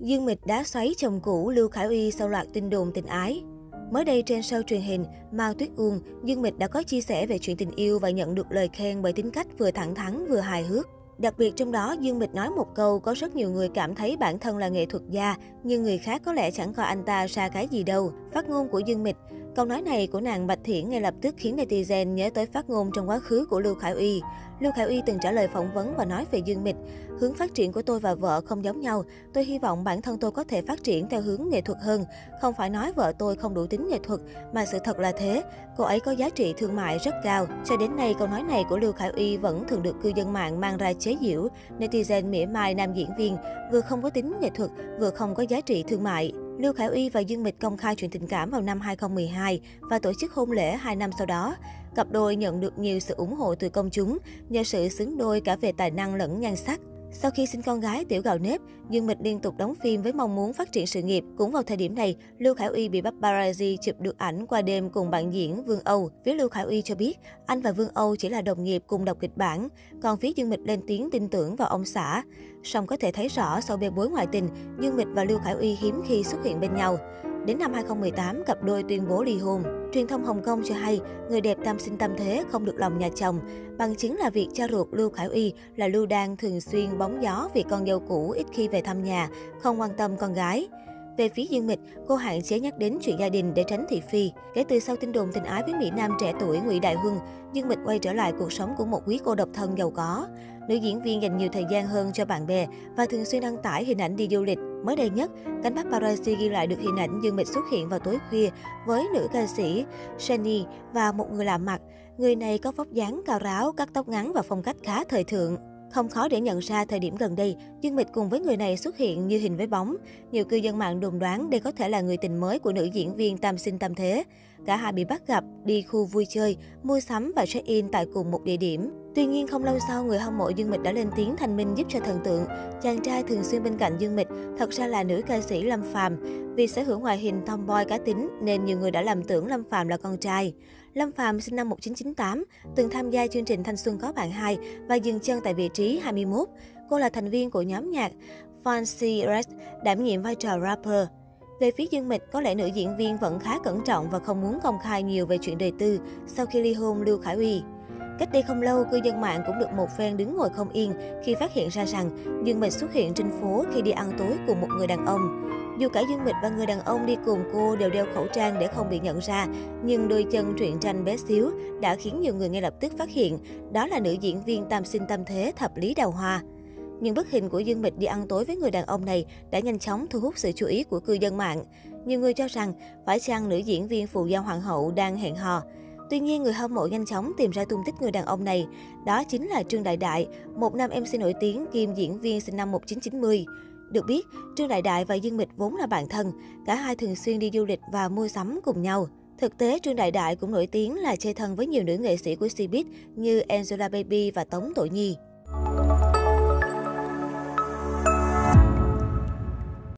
Dương Mịch đá xoáy chồng cũ Lưu Khải Uy sau loạt tin đồn tình ái. Mới đây trên show truyền hình Mao Tuyết Uông, Dương Mịch đã có chia sẻ về chuyện tình yêu và nhận được lời khen bởi tính cách vừa thẳng thắn vừa hài hước. Đặc biệt trong đó, Dương Mịch nói một câu có rất nhiều người cảm thấy bản thân là nghệ thuật gia, nhưng người khác có lẽ chẳng coi anh ta ra cái gì đâu. Phát ngôn của Dương Mịch Câu nói này của nàng Bạch Thiển ngay lập tức khiến netizen nhớ tới phát ngôn trong quá khứ của Lưu Khải Uy. Lưu Khải Uy từng trả lời phỏng vấn và nói về Dương Mịch, hướng phát triển của tôi và vợ không giống nhau. Tôi hy vọng bản thân tôi có thể phát triển theo hướng nghệ thuật hơn. Không phải nói vợ tôi không đủ tính nghệ thuật, mà sự thật là thế. Cô ấy có giá trị thương mại rất cao. Cho đến nay, câu nói này của Lưu Khải Uy vẫn thường được cư dân mạng mang ra chế giễu. Netizen mỉa mai nam diễn viên, vừa không có tính nghệ thuật, vừa không có giá trị thương mại. Lưu Khải Uy và Dương Mịch công khai chuyện tình cảm vào năm 2012 và tổ chức hôn lễ 2 năm sau đó. Cặp đôi nhận được nhiều sự ủng hộ từ công chúng nhờ sự xứng đôi cả về tài năng lẫn nhan sắc. Sau khi sinh con gái tiểu gạo nếp, Dương Mịch liên tục đóng phim với mong muốn phát triển sự nghiệp. Cũng vào thời điểm này, Lưu Khải Uy bị paparazzi chụp được ảnh qua đêm cùng bạn diễn Vương Âu. Phía Lưu Khải Uy cho biết, anh và Vương Âu chỉ là đồng nghiệp cùng đọc kịch bản, còn phía Dương Mịch lên tiếng tin tưởng vào ông xã. Song có thể thấy rõ sau bê bối ngoại tình, Dương Mịch và Lưu Khải Uy hiếm khi xuất hiện bên nhau. Đến năm 2018, cặp đôi tuyên bố ly hôn. Truyền thông Hồng Kông cho hay, người đẹp tam sinh tam thế không được lòng nhà chồng. Bằng chứng là việc cha ruột Lưu Khải Uy là Lưu Đan thường xuyên bóng gió vì con dâu cũ ít khi về thăm nhà, không quan tâm con gái. Về phía Dương Mịch, cô hạn chế nhắc đến chuyện gia đình để tránh thị phi. Kể từ sau tin đồn tình ái với Mỹ Nam trẻ tuổi Ngụy Đại Huân, Dương Mịch quay trở lại cuộc sống của một quý cô độc thân giàu có. Nữ diễn viên dành nhiều thời gian hơn cho bạn bè và thường xuyên đăng tải hình ảnh đi du lịch. Mới đây nhất, cánh paparazzi ghi lại được hình ảnh Dương Mịch xuất hiện vào tối khuya với nữ ca sĩ Shani và một người lạ mặt. Người này có vóc dáng cao ráo, cắt tóc ngắn và phong cách khá thời thượng. Không khó để nhận ra thời điểm gần đây, Dương Mịch cùng với người này xuất hiện như hình với bóng. Nhiều cư dân mạng đồn đoán đây có thể là người tình mới của nữ diễn viên Tam Sinh Tam Thế. Cả hai bị bắt gặp, đi khu vui chơi, mua sắm và check-in tại cùng một địa điểm. Tuy nhiên, không lâu sau, người hâm mộ Dương Mịch đã lên tiếng thành minh giúp cho thần tượng. Chàng trai thường xuyên bên cạnh Dương Mịch thật ra là nữ ca sĩ Lâm Phàm. Vì sở hữu ngoại hình tomboy cá tính nên nhiều người đã lầm tưởng Lâm Phàm là con trai. Lâm Phàm sinh năm 1998, từng tham gia chương trình Thanh xuân có bạn 2 và dừng chân tại vị trí 21. Cô là thành viên của nhóm nhạc Fancy Red, đảm nhiệm vai trò rapper. Về phía Dương Mịch, có lẽ nữ diễn viên vẫn khá cẩn trọng và không muốn công khai nhiều về chuyện đời tư sau khi ly hôn Lưu Khải Uy. Cách đây không lâu, cư dân mạng cũng được một phen đứng ngồi không yên khi phát hiện ra rằng Dương Mịch xuất hiện trên phố khi đi ăn tối cùng một người đàn ông. Dù cả Dương Mịch và người đàn ông đi cùng cô đều đeo khẩu trang để không bị nhận ra, nhưng đôi chân truyện tranh bé xíu đã khiến nhiều người ngay lập tức phát hiện đó là nữ diễn viên tam sinh tam thế thập lý đào hoa. Nhưng bức hình của Dương Mịch đi ăn tối với người đàn ông này đã nhanh chóng thu hút sự chú ý của cư dân mạng. Nhiều người cho rằng phải chăng nữ diễn viên phù gia hoàng hậu đang hẹn hò. Tuy nhiên, người hâm mộ nhanh chóng tìm ra tung tích người đàn ông này. Đó chính là Trương Đại Đại, một nam MC nổi tiếng kiêm diễn viên sinh năm 1990. Được biết, Trương Đại Đại và Dương Mịch vốn là bạn thân, cả hai thường xuyên đi du lịch và mua sắm cùng nhau. Thực tế, Trương Đại Đại cũng nổi tiếng là chơi thân với nhiều nữ nghệ sĩ của Cbiz như Angela Baby và Tống Tổ Nhi.